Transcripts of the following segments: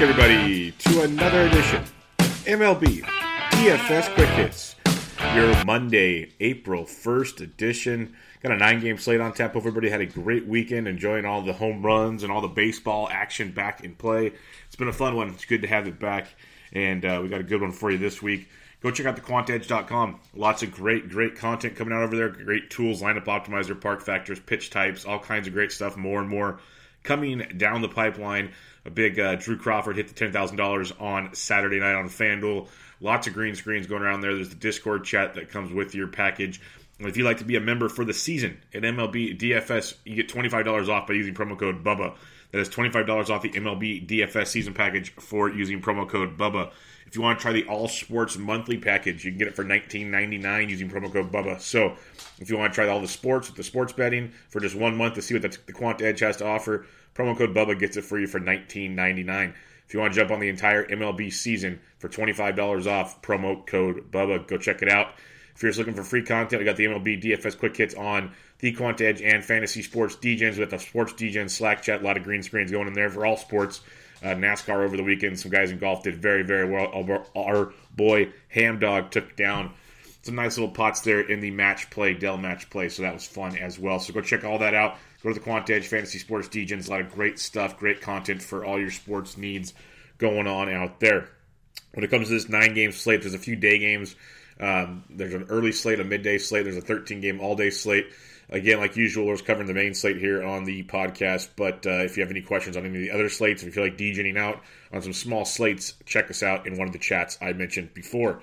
Everybody, to another edition MLB DFS Quick Hits. Your Monday, April 1st edition. Got a nine game slate on tap. Everybody had a great weekend, enjoying all the home runs and all the baseball action back in play. It's been a fun one. It's good to have it back. And uh, we got a good one for you this week. Go check out thequantedge.com. Lots of great, great content coming out over there. Great tools, lineup optimizer, park factors, pitch types, all kinds of great stuff. More and more coming down the pipeline. A big uh, Drew Crawford hit the ten thousand dollars on Saturday night on FanDuel. Lots of green screens going around there. There's the Discord chat that comes with your package. If you'd like to be a member for the season at MLB DFS, you get twenty five dollars off by using promo code Bubba. That is twenty five dollars off the MLB DFS season package for using promo code Bubba. If you want to try the All Sports monthly package, you can get it for nineteen ninety nine using promo code Bubba. So, if you want to try all the sports with the sports betting for just one month to see what the, the Quant Edge has to offer, promo code Bubba gets it for you for nineteen ninety nine. If you want to jump on the entire MLB season for twenty five dollars off, promo code Bubba. Go check it out. If you're just looking for free content, we got the MLB DFS quick hits on the Quant Edge and Fantasy Sports DJs. with the Sports DJs Slack chat. A lot of green screens going in there for all sports. Uh, NASCAR over the weekend. Some guys in golf did very, very well. Our, our boy Ham Dog took down some nice little pots there in the match play, Dell match play. So that was fun as well. So go check all that out. Go to the Quant Edge Fantasy Sports DJs. A lot of great stuff, great content for all your sports needs going on out there. When it comes to this nine game slate, there's a few day games. Um, there's an early slate, a midday slate. There's a 13 game all day slate. Again, like usual, we're covering the main slate here on the podcast. But uh, if you have any questions on any of the other slates, if you feel like DJing out on some small slates, check us out in one of the chats I mentioned before.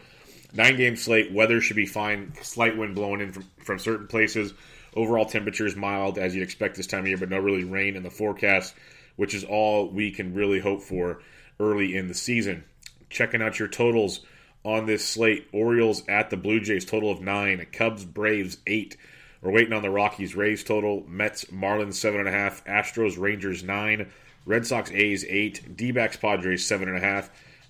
Nine game slate, weather should be fine. Slight wind blowing in from, from certain places. Overall temperatures mild as you'd expect this time of year, but no really rain in the forecast, which is all we can really hope for early in the season. Checking out your totals on this slate Orioles at the Blue Jays, total of nine. Cubs, Braves, eight. We're waiting on the Rockies, Rays total. Mets, Marlins, seven and a half. Astros, Rangers, nine. Red Sox, A's, eight. D backs, Padres, seven and a half.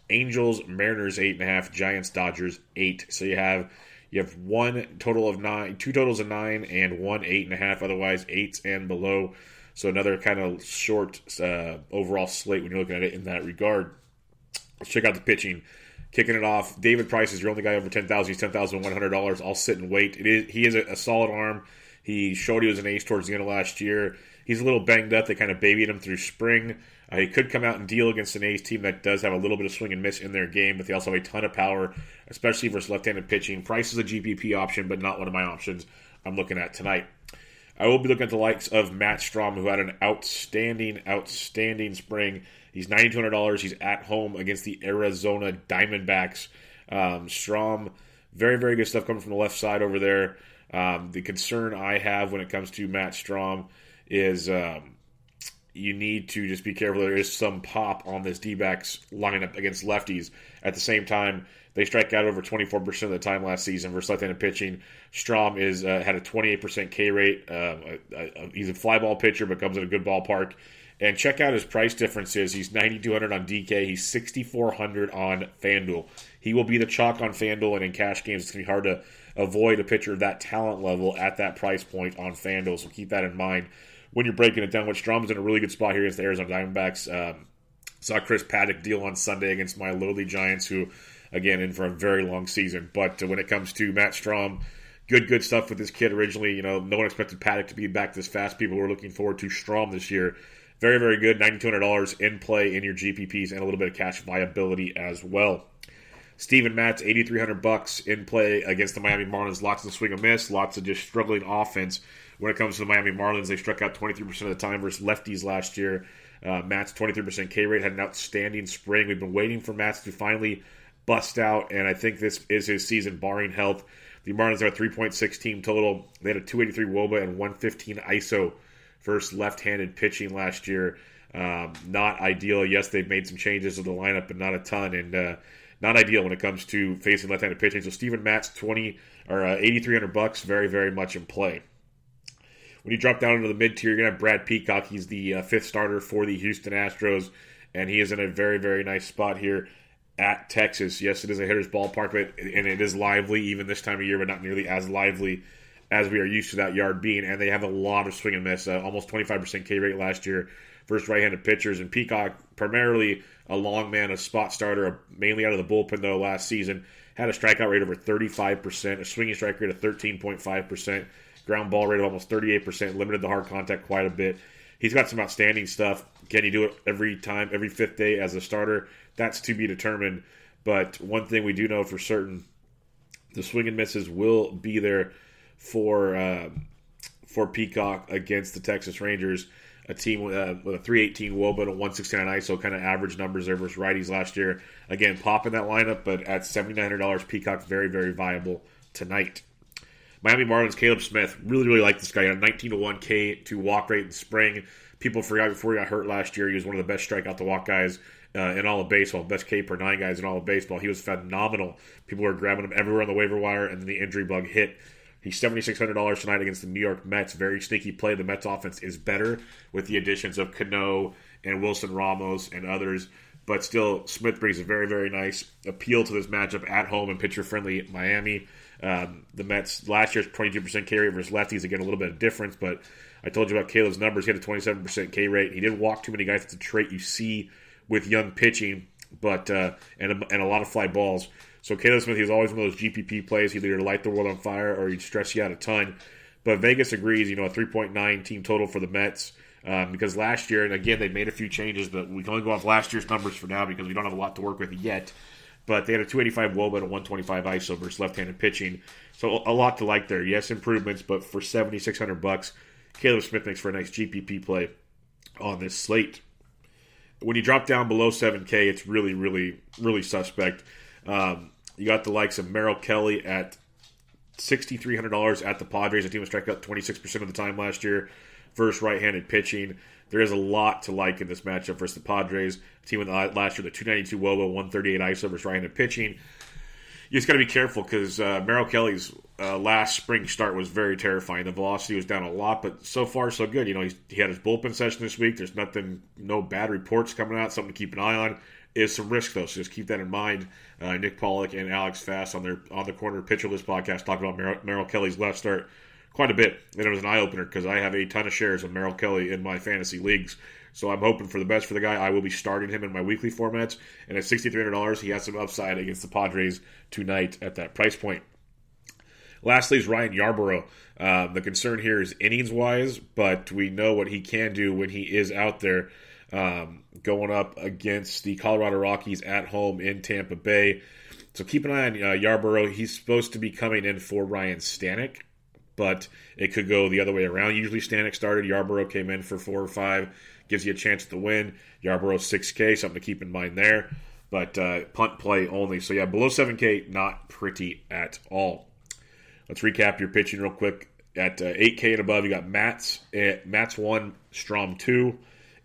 Angels, Mariners, eight and a half. Giants, Dodgers, eight. So you have you have one total of nine, two totals of nine, and one eight and a half. Otherwise, eights and below. So another kind of short uh, overall slate when you're looking at it in that regard. Let's check out the pitching. Kicking it off, David Price is your only guy over ten thousand. He's ten thousand one hundred dollars. I'll sit and wait. He is a, a, solid arm. He showed he was an ace towards the end of last year. He's a little banged up. They kind of babied him through spring. Uh, he could come out and deal against an A's team that does have a little bit of swing and miss in their game, but they also have a ton of power, especially versus left-handed pitching. Price is a GPP option, but not one of my options I'm looking at tonight. I will be looking at the likes of Matt Strahm, who had an outstanding, outstanding spring. He's ninety two hundred dollars. He's at home against the Arizona Diamondbacks. Um, Strahm, very very good stuff coming from the left side over there. Um, the concern I have when it comes to Matt Strahm is um, you need to just be careful. There is some pop on this D backs lineup against lefties. At the same time, they strike out over 24% of the time last season versus left-handed pitching. Strahm is uh, had a 28% K rate. Um, he's a fly ball pitcher, but comes in a good ballpark. And check out his price differences. He's 9,200 on DK. He's 6,400 on FanDuel. He will be the chalk on FanDuel, and in cash games, it's going to be hard to avoid a pitcher of that talent level at that price point on FanDuel. So keep that in mind when you're breaking it down. Which Strahm's in a really good spot here against the Arizona Diamondbacks. Um, saw Chris Paddack deal on Sunday against my lowly Giants, who, again, in for a very long season. But uh, when it comes to Matt Strahm, good, good stuff with this kid originally. You know, no one expected Paddack to be back this fast. People were looking forward to Strahm this year. Very, very good. $9,200 in play in your GPPs and a little bit of cash viability as well. Steven Matz, 8,300 bucks in play against the Miami Marlins. Lots of swing and miss, lots of just struggling offense. When it comes to the Miami Marlins, they struck out 23% of the time versus lefties last year. Uh, Matz 23% K rate had an outstanding spring. We've been waiting for Matz to finally bust out, and I think this is his season, barring health. The Marlins are a 3.6 team total. They had a 283 Woba and 115 ISO versus left handed pitching last year. Um, not ideal. Yes, they've made some changes to the lineup, but not a ton. And uh, not ideal when it comes to facing left-handed pitching. So Steven Matz, twenty or uh, eighty-three hundred bucks, very very much in play. When you drop down into the mid tier, you're gonna have Brad Peacock. He's the uh, fifth starter for the Houston Astros, and he is in a very very nice spot here at Texas. Yes, it is a hitter's ballpark, but and it is lively even this time of year, but not nearly as lively as we are used to that yard being. And they have a lot of swing and miss, uh, almost 25% K rate last year versus right-handed pitchers. And Peacock, primarily a long man, a spot starter, mainly out of the bullpen though last season, had a strikeout rate over 35%, a swinging strike rate of 13.5%, ground ball rate of almost 38%, limited the hard contact quite a bit. He's got some outstanding stuff. Can he do it every time, every fifth day as a starter? That's to be determined. But one thing we do know for certain, the swing and misses will be there for uh, for Peacock against the Texas Rangers a team with a, with a 318 WOBA and a 169 ISO, kind of average numbers there versus righties last year. Again, popping that lineup, but at $7,900, Peacock very, very viable tonight. Miami Marlins, Caleb Smith, really, really like this guy. A 19 to 1 K to walk rate in spring. People forgot before he got hurt last year, he was one of the best strikeout to walk guys uh, in all of baseball, best K per nine guys in all of baseball. He was phenomenal. People were grabbing him everywhere on the waiver wire, and then the injury bug hit. He's $7,600 tonight against the New York Mets. Very sneaky play. The Mets offense is better with the additions of Cano and Wilson Ramos and others. But still, Smith brings a very, very nice appeal to this matchup at home and pitcher friendly Miami. Um, the Mets last year's 22% K versus lefties, again, a little bit of difference. But I told you about Caleb's numbers. He had a 27% K rate. He didn't walk too many guys. It's a trait you see with young pitching, but uh, and, a, and a lot of fly balls. So Caleb Smith, he's always one of those GPP plays. He'd either light the world on fire or he'd stress you out a ton. But Vegas agrees, you know, a 3.9 team total for the Mets. Um, because last year, and again, they made a few changes, but we can only go off last year's numbers for now because we don't have a lot to work with yet. But they had a 285 WOBA and a 125 ISO versus left-handed pitching, so a lot to like there. Yes, improvements, but for 7,600 bucks, Caleb Smith makes for a nice GPP play on this slate. When you drop down below 7K, it's really, really, really suspect. Um, you got the likes of Merrill Kelly at $6,300 at the Padres. The team was struck out 26% of the time last year versus right handed pitching. There is a lot to like in this matchup versus the Padres. The team with last year, the 292 WOBA, 138 ISO versus right handed pitching. You just got to be careful because uh, Merrill Kelly's uh, last spring start was very terrifying. The velocity was down a lot, but so far so good. You know, he had his bullpen session this week. There's nothing, no bad reports coming out. Something to keep an eye on is some risk though, so just keep that in mind. Uh, Nick Pollack and Alex Fast on their on the corner pitcher list podcast talked about Merrill, Merrill Kelly's left start quite a bit, and it was an eye opener because I have a ton of shares of Merrill Kelly in my fantasy leagues. So I'm hoping for the best for the guy. I will be starting him in my weekly formats, and at $6,300, he has some upside against the Padres tonight at that price point. Lastly, is Ryan Yarbrough. Uh, the concern here is innings wise, but we know what he can do when he is out there um, going up against the Colorado Rockies at home in Tampa Bay. So keep an eye on uh, Yarbrough. He's supposed to be coming in for Ryan Stanek, but it could go the other way around. Usually Stanek started, Yarbrough came in for four or five, gives you a chance to win. Yarbrough 6K, something to keep in mind there. But uh, punt play only. So yeah, below 7K, not pretty at all. Let's recap your pitching real quick. At uh, 8K and above, you got Matz. uh, Matz 1, Strahm 2.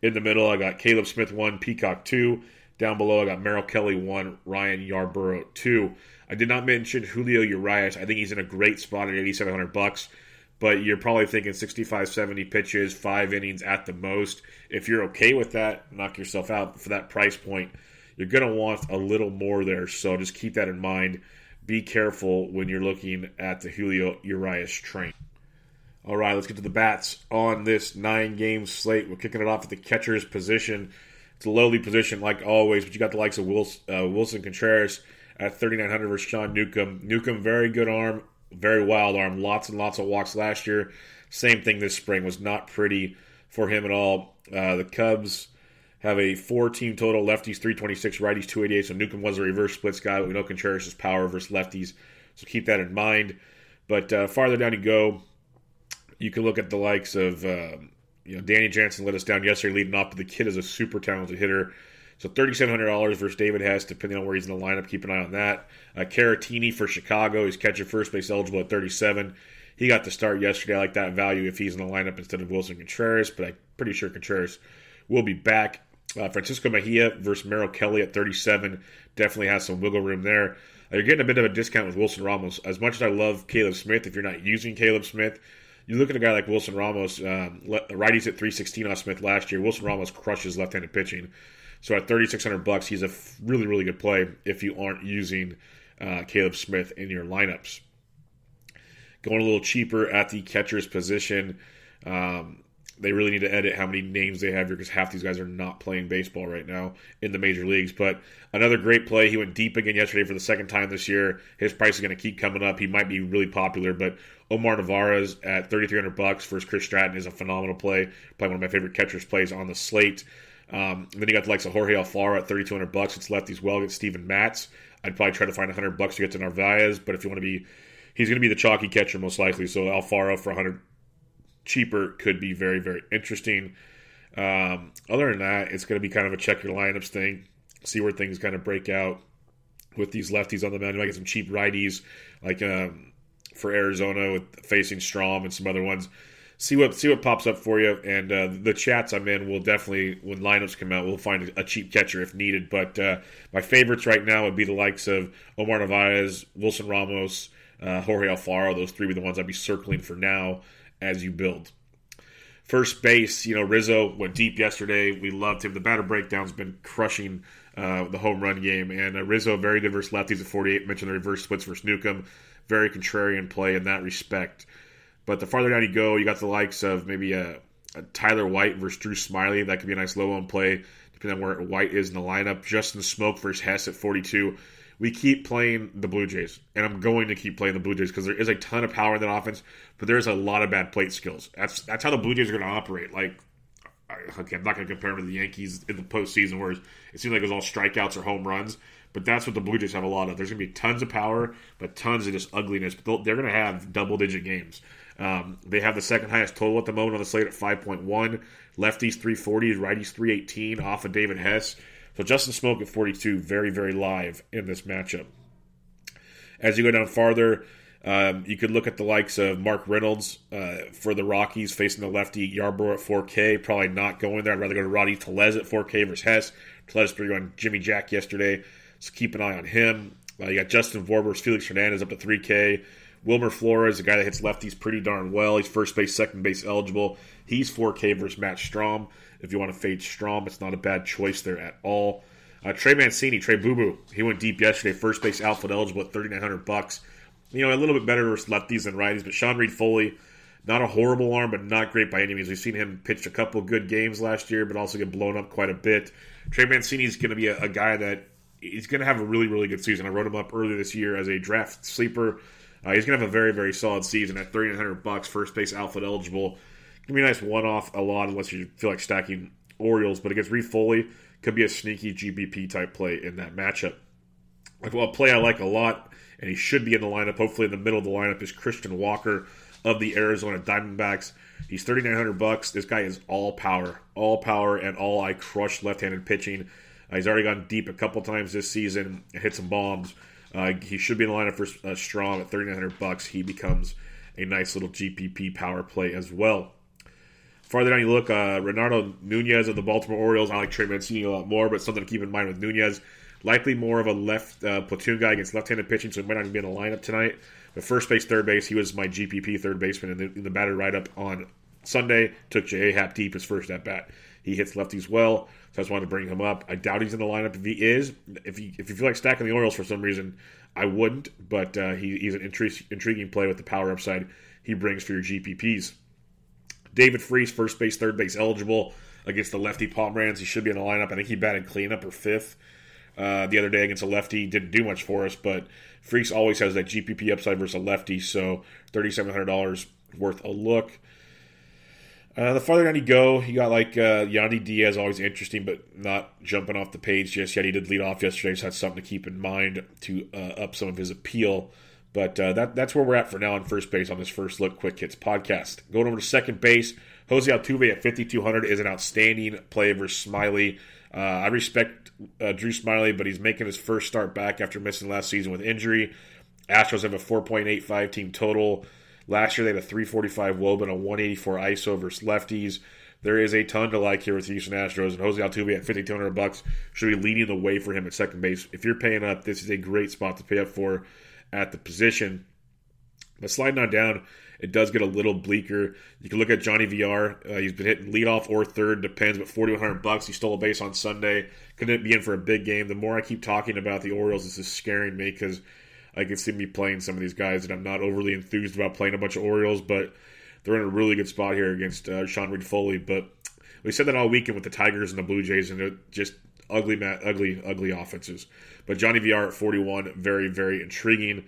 In the middle, I got Caleb Smith 1, Peacock 2. Down below, I got Merrill Kelly 1, Ryan Yarbrough 2. I did not mention Julio Urias. I think he's in a great spot at 8700 bucks, but you're probably thinking 65, 70 pitches, five innings at the most. If you're okay with that, knock yourself out. For that price point, you're going to want a little more there. So just keep that in mind. Be careful when you're looking at the Julio Urias train. All right, let's get to the bats on this nine game slate. We're kicking it off at the catcher's position. It's a lowly position, like always, but you got the likes of Wilson, uh, Willson Contreras at 3,900 versus Sean Newcomb. Newcomb, very good arm, very wild arm, lots and lots of walks last year. Same thing this spring was not pretty for him at all. Uh, the Cubs have a four team total lefties 326, righties 288. So Newcomb was a reverse splits guy, but we know Contreras is power versus lefties. So keep that in mind. But uh, farther down you go, you can look at the likes of uh, you know Danny Jansen let us down yesterday leading off, but the kid is a super talented hitter. So thirty seven hundred dollars versus David Hess, depending on where he's in the lineup. Keep an eye on that. Uh, Caratini for Chicago, he's catcher first base eligible at thirty seven. He got the start yesterday. I like that value if he's in the lineup instead of Willson Contreras, but I'm pretty sure Contreras will be back. Uh, Francisco Mejia versus Merrill Kelly at 37 definitely has some wiggle room there. Uh, you're getting a bit of a discount with Wilson Ramos. As much as I love Caleb Smith, if you're not using Caleb Smith, you look at a guy like Wilson Ramos, um, righties at 316 on Smith last year. Wilson Ramos crushes left-handed pitching. So at 3600 bucks, he's a really really good play if you aren't using uh, Caleb Smith in your lineups. Going a little cheaper at the catcher's position. Um, they really need to edit how many names they have here because half these guys are not playing baseball right now in the major leagues. But another great play. He went deep again yesterday for the second time this year. His price is going to keep coming up. He might be really popular, but Omar Narvaez at 3300 bucks versus Chris Stratton is a phenomenal play. Probably one of my favorite catchers plays on the slate. Um, then you got the likes of Jorge Alfaro at 3200 bucks. It's lefties well against Steven Matz. I'd probably try to find 100 bucks to get to Narvaez, but if you want to be, he's going to be the chalky catcher most likely. So Alfaro for 100 cheaper could be very, very interesting. Um, other than that, it's going to be kind of a check your lineups thing, see where things kind of break out with these lefties on the mound. You might get some cheap righties, like um, for Arizona with facing Strahm and some other ones. See what see what pops up for you, and uh, the chats I'm in will definitely when lineups come out, we'll find a cheap catcher if needed. But uh, my favorites right now would be the likes of Omar Narvaez, Wilson Ramos, uh, Jorge Alfaro. Those three would be the ones I'd be circling for now as you build. First base, you know, Rizzo went deep yesterday. We loved him. The batter breakdown's been crushing uh, the home run game. And uh, Rizzo, very diverse lefties at 48. Mentioned the reverse splits versus Newcomb. Very contrarian play in that respect. But the farther down you go, you got the likes of maybe a, a Tyler White versus Drew Smyly. That could be a nice low on play, depending on where White is in the lineup. Justin Smoak versus Hess at 42 we keep playing the Blue Jays, and I'm going to keep playing the Blue Jays because there is a ton of power in that offense, but there's a lot of bad plate skills. That's that's how the Blue Jays are going to operate. Like, okay, I'm not going to compare them to the Yankees in the postseason where it seems like it was all strikeouts or home runs, but that's what the Blue Jays have a lot of. There's going to be tons of power, but tons of just ugliness. But they're going to have double digit games. Um, they have the second highest total at the moment on the slate at 5.1. Lefties 340, righties 318 off of David Hess. So Justin Smoak at 42, very, very live in this matchup. As you go down farther, um, you could look at the likes of Mark Reynolds uh, for the Rockies facing the lefty Yarbrough at 4K. Probably not going there. I'd rather go to Rowdy Tellez at 4K versus Hess. Tellez pretty on Jimmy Jack yesterday, so keep an eye on him. Uh, you got Justin Voorber's Felix Hernandez up to 3K. Wilmer Flores, a guy that hits lefties pretty darn well. He's first base, second base eligible. He's 4K versus Matt Strahm. If you want to fade Strahm, it's not a bad choice there at all. Uh, Trey Mancini, Trey Boo Boo, he went deep yesterday. First base outfield eligible at 3900 bucks. You know, a little bit better versus lefties than righties, but Sean Reid Foley, not a horrible arm, but not great by any means. We've seen him pitch a couple good games last year, but also get blown up quite a bit. Trey Mancini is going to be a, a guy that he's going to have a really, really good season. I wrote him up earlier this year as a draft sleeper. Uh, he's going to have a very, very solid season at 3900 bucks, first base outfield eligible. Gonna be a nice one off a lot unless you feel like stacking Orioles, but against Reid Foley could be a sneaky GPP type play in that matchup. Like, Well, a play I like a lot, and he should be in the lineup. Hopefully, in the middle of the lineup is Christian Walker of the Arizona Diamondbacks. He's thirty nine hundred bucks. This guy is all power, all power, and all I crush left handed pitching. Uh, he's already gone deep a couple times this season and hit some bombs. Uh, he should be in the lineup for uh, Strahm at thirty nine hundred bucks. He becomes a nice little GPP power play as well. Farther down you look, uh, Renato Nunez of the Baltimore Orioles. I like Trey Mancini a lot more, but something to keep in mind with Nunez. Likely more of a left uh, platoon guy against left-handed pitching, so he might not even be in the lineup tonight. But first base, third base, he was my GPP third baseman in the, in the batted write-up on Sunday. Took J.A. Happ deep his first at bat. He hits lefties well, so I just wanted to bring him up. I doubt he's in the lineup. If he is, if you if you feel like stacking the Orioles for some reason, I wouldn't. But uh, he, he's an intri- intriguing play with the power upside he brings for your GPPs. David Freese, first base, third base eligible against the lefty Pomeranz. He should be in the lineup. I think he batted cleanup or fifth uh, the other day against a lefty. Didn't do much for us, but Freese always has that GPP upside versus a lefty, so $3,700 worth a look. Uh, the farther down you go, you got like uh, Yandy Diaz, always interesting, but not jumping off the page just yet. He did lead off yesterday, so that's something to keep in mind to uh, up some of his appeal. But uh, that that's where we're at for now on first base on this first look quick hits podcast. Going over to second base, Jose Altuve at 5200 is an outstanding play versus Smyly. Uh, I respect uh, Drew Smyly, but he's making his first start back after missing last season with injury. Astros have a 4.85 team total. Last year they had a 345 WOBA and a 184 ISO versus lefties. There is a ton to like here with the Houston Astros, and Jose Altuve at 5,200 bucks should be leading the way for him at second base. If you're paying up, this is a great spot to pay up for at the position. But sliding on down, it does get a little bleaker. You can look at Johnny VR. Uh, he's been hitting leadoff or third, depends, but 4,100 bucks. He stole a base on Sunday. Couldn't be in for a big game. The more I keep talking about the Orioles, this is scaring me because I can see me playing some of these guys, and I'm not overly enthused about playing a bunch of Orioles, but they're in a really good spot here against uh, Sean Reid-Foley. But we said that all weekend with the Tigers and the Blue Jays, and they're just ugly, ugly, ugly offenses. But Johnny VR at 41, very, very intriguing.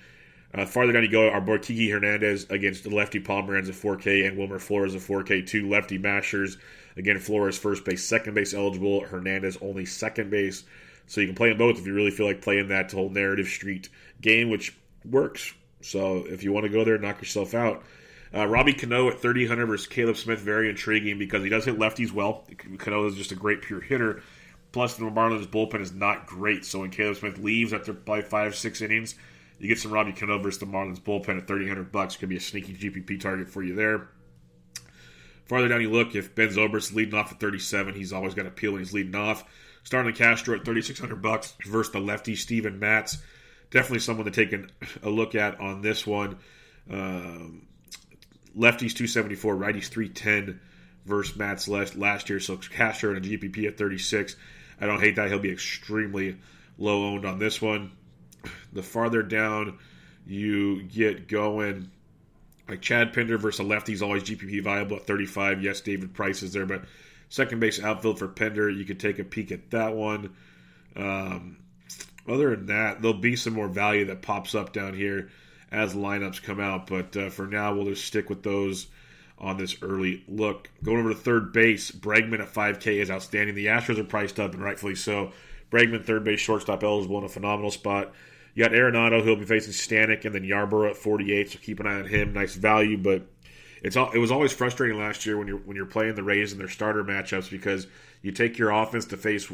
Uh, farther down you go, our boy Kiki Hernandez against lefty Pomeranz at 4K and Wilmer Flores at 4K, two lefty mashers. Again, Flores first base, second base eligible. Hernandez only second base. So you can play them both if you really feel like playing that whole narrative street game, which works. So if you want to go there, knock yourself out. Uh, Robbie Cano at 3,000 versus Caleb Smith, very intriguing because he does hit lefties well. Cano is just a great pure hitter. Plus, the Marlins bullpen is not great. So when Caleb Smith leaves after probably five, six innings, you get some Robbie Cano versus the Marlins bullpen at 3,000 bucks. Could be a sneaky GPP target for you there. Farther down you look, if Ben Zobrist's leading off at 37, he's always got appeal when he's leading off. Starlin Castro at 3,600 bucks versus the lefty Steven Matz. Definitely someone to take an, a look at on this one. Um, lefties 274, righties 310 versus Matz last, last year. So Castro and a GPP at 36. I don't hate that. He'll be extremely low owned on this one. The farther down you get going, like Chad Pinder versus a lefty is always GPP viable at 35. Yes, David Price is there, but second base outfield for Pinder. you could take a peek at that one. Um, other than that, there'll be some more value that pops up down here as lineups come out, but uh, for now, we'll just stick with those on this early look. Going over to third base, Bregman at 5K is outstanding. The Astros are priced up, and rightfully so. Bregman, third base shortstop eligible in a phenomenal spot. You got Arenado, who'll be facing Stanek, and then Yarbrough at 48. So keep an eye on him. Nice value, but it's all, it was always frustrating last year when you're when you're playing the Rays in their starter matchups because you take your offense to face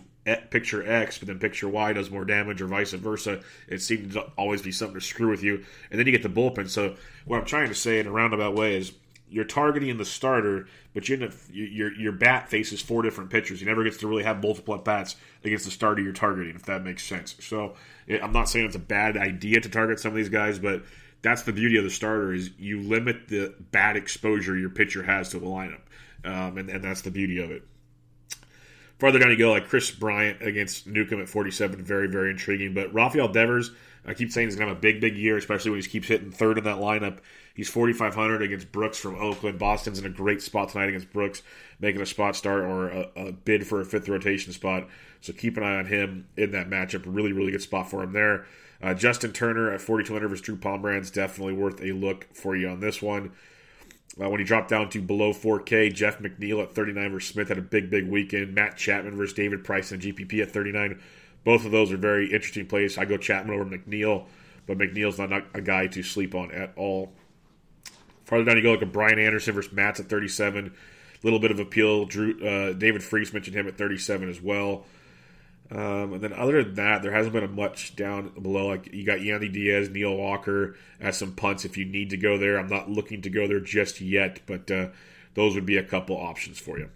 picture X, but then picture Y does more damage, or vice versa. It seemed to always be something to screw with you, and then you get the bullpen. So what I'm trying to say in a roundabout way is you're targeting the starter, but you up, your your bat faces four different pitchers. You never gets to really have multiple at bats against the starter you're targeting, if that makes sense. So I'm not saying it's a bad idea to target some of these guys, but that's the beauty of the starter is you limit the bad exposure your pitcher has to the lineup, um, and, and that's the beauty of it. Farther down you go, like Kris Bryant against Newcomb at 47, very very intriguing. But Rafael Devers, I keep saying he's gonna have a big big year, especially when he keeps hitting third in that lineup. He's 4,500 against Brooks from Oakland. Boston's in a great spot tonight against Brooks, making a spot start or a, a, bid for a fifth rotation spot. So keep an eye on him in that matchup. Really, really good spot for him there. Uh, Justin Turner at 4,200 versus Drew Pomeranz, definitely worth a look for you on this one. Uh, when he dropped down to below 4K, Jeff McNeil at 39 versus Smith had a big, big weekend. Matt Chapman versus David Price and GPP at 39. Both of those are very interesting plays. I go Chapman over McNeil, but McNeil's not, a guy to sleep on at all. Farther down you go, like a Brian Anderson versus Matz at 37. A little bit of appeal. Drew uh, David Freese mentioned him at 37 as well. Um, and then other than that, there hasn't been a much down below. Like you got Yandy Diaz, Neil Walker as some punts if you need to go there. I'm not looking to go there just yet, but uh, those would be a couple options for you.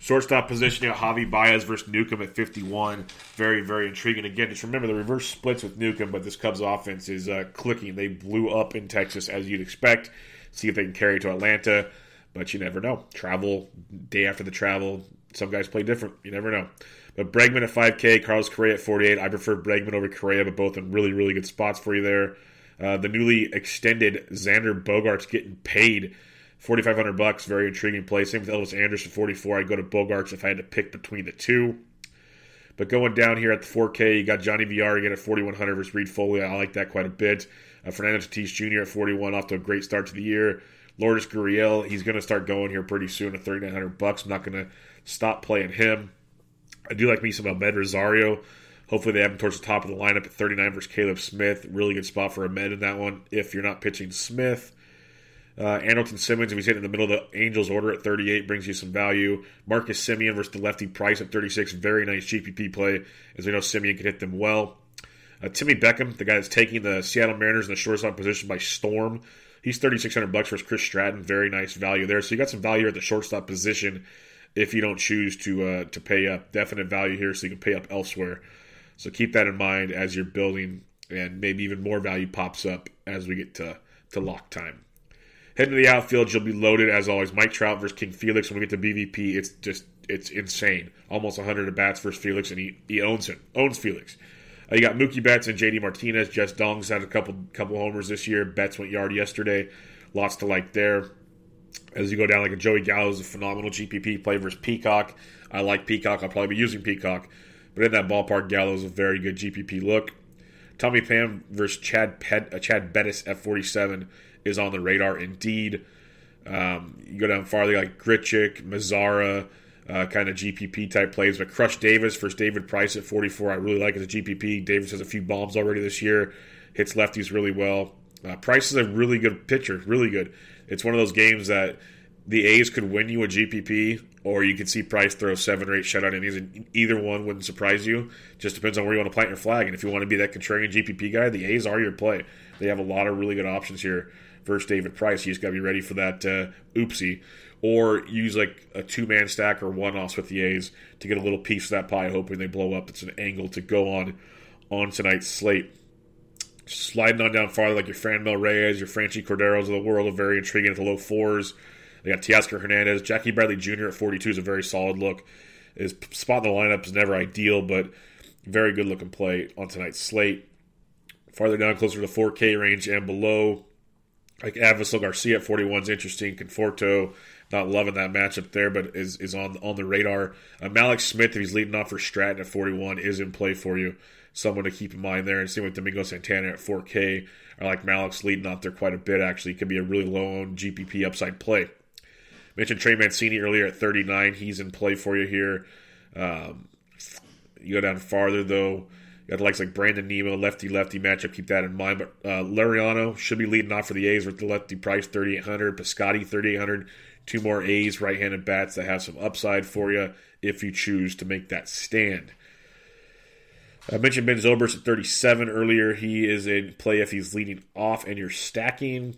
Shortstop position, you Javi Baez versus Newcomb at 51. Very, very intriguing. Again, just remember the reverse splits with Newcomb, but this Cubs offense is uh, clicking. They blew up in Texas as you'd expect. See if they can carry to Atlanta, but you never know. Travel, day after the travel, some guys play different. You never know. But Bregman at 5K, Carlos Correa at 48. I prefer Bregman over Correa, but both in really, really good spots for you there. Uh, the newly extended Xander Bogaerts getting paid 4500 bucks, very intriguing play. Same with Elvis Andrus, 44. I'd go to Bogaerts if I had to pick between the two. But going down here at the 4K, you got Johnny VR again at 4100 versus Reid Foley. I like that quite a bit. Uh, Fernando Tatis Jr. at 41, off to a great start to the year. Lourdes Gurriel, he's going to start going here pretty soon at 3900 bucks. I'm not going to stop playing him. I do like me some Amed Rosario. Hopefully they have him towards the top of the lineup at 39 versus Caleb Smith. Really good spot for Amed in that one if you're not pitching Smith. Uh, Andrelton Simmons, if he's hitting in the middle of the Angels order at 38, brings you some value. Marcus Semien versus the lefty Price at 36, very nice GPP play, as we know Semien can hit them well. Uh, Timmy Beckham, the guy that's taking the Seattle Mariners in the shortstop position by storm, he's 3600 bucks versus Chris Stratton, very nice value there. So you got some value at the shortstop position if you don't choose to uh, to pay up. Definite value here, so you can pay up elsewhere. So keep that in mind as you're building, and maybe even more value pops up as we get to to lock time. Heading to the outfield, you'll be loaded as always. Mike Trout versus King Felix. When we get to BVP, it's just it's insane. Almost 100 at bats versus Felix, and he, he owns him. Owns Felix. Uh, you got Mookie Betts and JD Martinez. Jess Dong's had a couple couple homers this year. Betts went yard yesterday. Lots to like there. As you go down, like a Joey Gallo's a phenomenal GPP play versus Peacock. I like Peacock. I'll probably be using Peacock. But in that ballpark, Gallo's a very good GPP look. Tommy Pham versus Chad Pet, uh, Chad Bettis at 47 is on the radar indeed. Um, you go down farther, like Grichuk, Mazara, uh, kind of GPP type plays. But Crush Davis versus David Price at 44, I really like as a GPP. Davis has a few bombs already this year, hits lefties really well. Uh, Price is a really good pitcher, really good. It's one of those games that the A's could win you a GPP, or you could see Price throw seven or eight shutout innings, and either one wouldn't surprise you. Just depends on where you want to plant your flag. And if you want to be that contrarian GPP guy, the A's are your play. They have a lot of really good options here versus David Price. You just got to be ready for that uh, oopsie. Or use like a two man stack or one offs with the A's to get a little piece of that pie, hoping they blow up. It's an angle to go on on tonight's slate. Sliding on down farther, like your Franmil Reyes, your Franchy Corderos of the world, are very intriguing at the low fours. They got Teoscar Hernandez. Jackie Bradley Jr. at 42 is a very solid look. His spot in the lineup is never ideal, but very good looking play on tonight's slate. Farther down, closer to the 4K range and below, like Avisail Garcia at 41 is interesting. Conforto, not loving that matchup there, but is, is on on the radar. Uh, Mallex Smith, if he's leading off for Stratton at 41, is in play for you. Someone to keep in mind there. And same with Domingo Santana at 4K. I like Mallex leading off there quite a bit, actually. Could be a really low owned GPP upside play. Mentioned Trey Mancini earlier at 39. He's in play for you here. Um, you go down farther, though. You got likes like Brandon Nimmo, lefty lefty matchup. Keep that in mind. But uh, Laureano should be leading off for the A's with the lefty price 3,800. Piscotty 3,800. Two more A's right handed bats that have some upside for you if you choose to make that stand. I mentioned Ben Zobrist at 37 earlier. He is in play if he's leading off and you're stacking.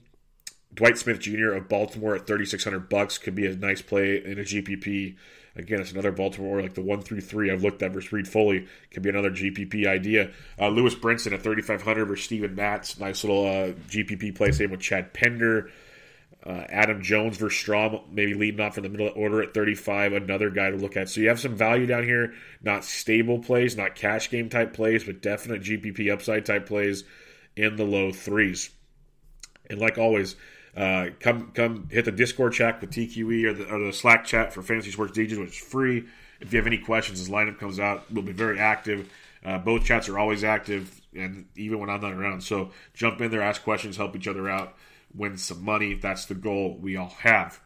Dwight Smith Jr. of Baltimore at 3600 bucks could be a nice play in a GPP. Again, it's another Baltimore, like the one through three I've looked at versus Reid Foley. Could be another GPP idea. Uh, Lewis Brinson at 3,500 versus Steven Matz. Nice little uh, GPP play. Same with Chad Pinder. Uh, Adam Jones versus Strahm, maybe leading off from the middle order at 35. Another guy to look at. So you have some value down here. Not stable plays, not cash game type plays, but definite GPP upside type plays in the low threes. And like always, uh, come come hit the Discord chat with TQE or the, or the Slack chat for Fantasy Sports DJs, which is free. If you have any questions, as lineup comes out, we'll be very active. Uh, both chats are always active, and even when I'm not around. So jump in there, ask questions, help each other out, win some money. That's the goal we all have.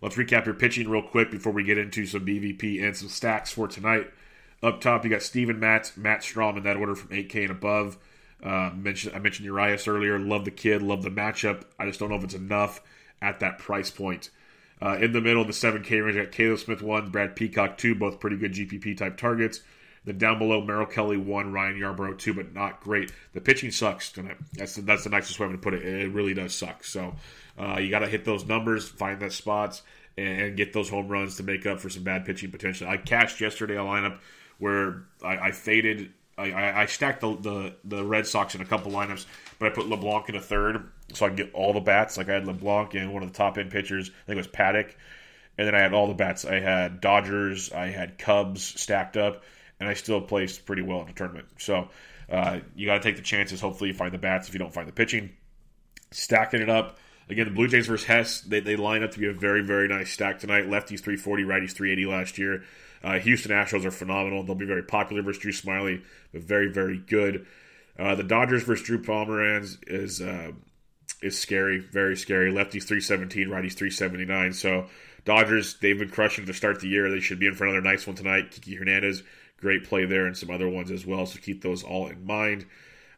Let's recap your pitching real quick before we get into some BVP and some stacks for tonight. Up top, you got Steven Matz, Matt Strahm in that order from 8K and above. Uh, mentioned I mentioned Urias earlier. Love the kid, love the matchup. I just don't know if it's enough at that price point. Uh, in the middle, the 7K range, I got Caleb Smith 1, Brad Peacock 2, both pretty good GPP type targets. Then down below, Merrill Kelly 1, Ryan Yarbrough 2, but not great. The pitching sucks tonight. That's the, that's the nicest way I'm going to put it. It really does suck. So uh, you got to hit those numbers, find the spots, and get those home runs to make up for some bad pitching potential. I cashed yesterday a lineup where I, I faded. I, I, stacked the, the, the Red Sox in a couple lineups, but I put LeBlanc in a third so I can get all the bats. Like I had LeBlanc and one of the top end pitchers. I think it was Paddack, and then I had all the bats. I had Dodgers, I had Cubs stacked up, and I still placed pretty well in the tournament. So uh, you got to take the chances. Hopefully, you find the bats if you don't find the pitching. Stacking it up. Again, the Blue Jays versus Hess, they, they line up to be a very, very nice stack tonight. Lefties 340, righties 380 last year. Uh, Houston Astros are phenomenal. They'll be very popular versus Drew Smyly, but very, very good. Uh, the Dodgers versus Drew Pomeranz is uh, is scary, very scary. Lefties 317, righties 379. So Dodgers, they've been crushing to start the year. They should be in for another nice one tonight. Kiki Hernandez, great play there, and some other ones as well. So keep those all in mind.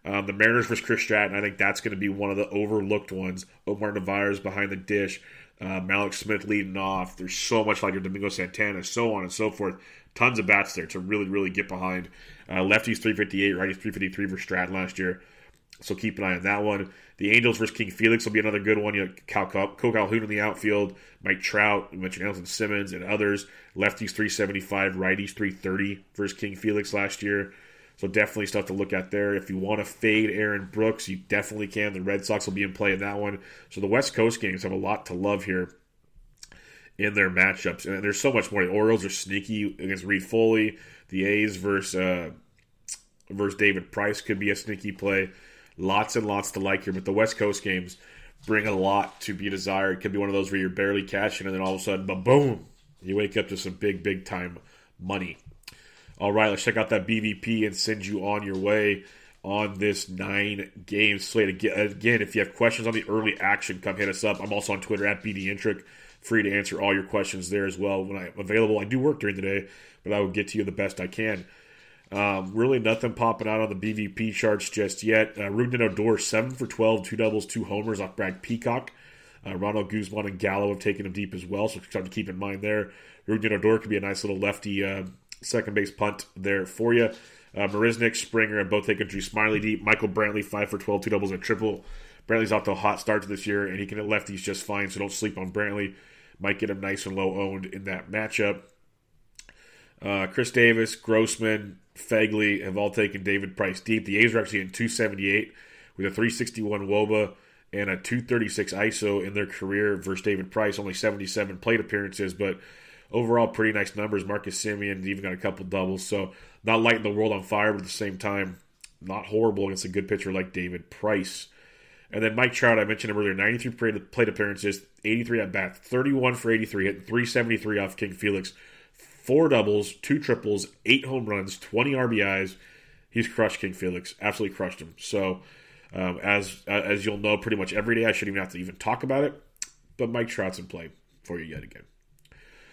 Um, the Mariners versus Chris Stratton, I think that's going to be one of the overlooked ones. Omar Narvaez behind the dish, uh, Mallex Smith leading off. There's so much like your Domingo Santana, so on and so forth. Tons of bats there to really, really get behind. Uh, lefties 358, righties 353 for Stratton last year. So keep an eye on that one. The Angels versus King Felix will be another good one. You know, Cal, Cal, Calhoun in the outfield, Mike Trout, we mentioned Andrelton Simmons, and others. Lefties 375, righties 330 versus King Felix last year. So definitely stuff to look at there. If you want to fade Aaron Brooks, you definitely can. The Red Sox will be in play in that one. So the West Coast games have a lot to love here in their matchups. And there's so much more. The Orioles are sneaky against Reid Foley. The A's versus uh, versus David Price could be a sneaky play. Lots and lots to like here. But the West Coast games bring a lot to be desired. It could be one of those where you're barely catching, and then all of a sudden, boom, you wake up to some big, big time money. All right, let's check out that BVP and send you on your way on this nine game slate. Again, if you have questions on the early action, come hit us up. I'm also on Twitter at BDintric, free to answer all your questions there as well when I'm available. I do work during the day, but I will get to you the best I can. Um, really nothing popping out on the BVP charts just yet. Uh, Rougned Odor, 7 for 12, two doubles, two homers off Brad Peacock. Uh, Ronald Guzman and Gallo have taken him deep as well, so something to keep in mind there. Rougned Odor could be a nice little lefty uh, second base punt there for you. Uh, Marisnick, Springer have both taken Drew Smyly deep. Michael Brantley, 5 for 12, two doubles and triple. Brantley's off to a hot start this year, and he can hit lefties just fine, so don't sleep on Brantley. Might get him nice and low owned in that matchup. Uh, Chris Davis, Grossman, Phegley have all taken David Price deep. The A's are actually in 278 with a 361 Woba and a 236 ISO in their career versus David Price. Only 77 plate appearances, but overall pretty nice numbers. Marcus Semien even got a couple doubles, so not lighting the world on fire, but at the same time, not horrible against a good pitcher like David Price. And then Mike Trout, I mentioned him earlier, 93 plate appearances, 83 at bat, 31 for 83, hitting 373 off King Felix, four doubles, two triples, eight home runs, 20 RBIs. He's crushed King Felix, absolutely crushed him. So, um, as as you'll know, pretty much every day, I shouldn't even have to even talk about it. But Mike Trout's in play for you yet again.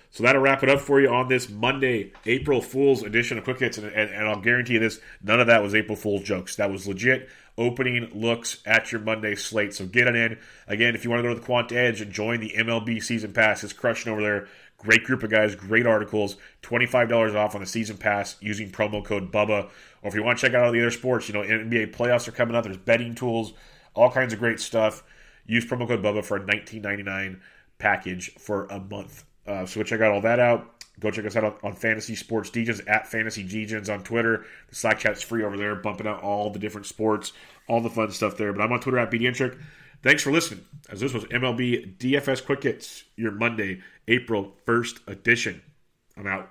So that'll wrap it up for you on this Monday, April Fool's edition of Quick Hits. And, and, and, I'll guarantee you this none of that was April Fool's jokes. That was legit opening looks at your Monday slate. So get it in. Again, if you want to go to the Quant Edge and join the MLB Season Pass, it's crushing over there. Great group of guys, great articles, $25 off on the season pass using promo code BUBBA. Or if you want to check out all the other sports, you know, NBA playoffs are coming up. There's betting tools, all kinds of great stuff. Use promo code BUBBA for a $19.99 package for a month. Uh, so check out all that out. Go check us out on Fantasy Sports Degens at Fantasy Degens on Twitter. The Slack chat's free over there, bumping out all the different sports, all the fun stuff there. But I'm on Twitter at BDintric. Thanks for listening. As this was MLB DFS Quick Hits, your Monday, April 1st edition. I'm out.